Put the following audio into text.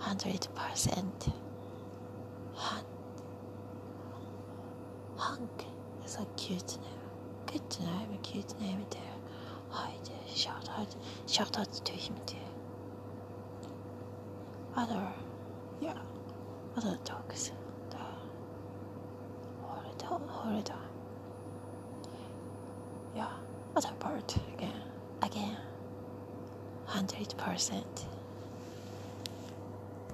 hundred percent. Hunk. Hank is a cute name. Good name, a cute name there. Hi, shout out, shout out to him too. Other, yeah, other dogs. The hold on, hold on. Yeah, other part again, again, hundred percent.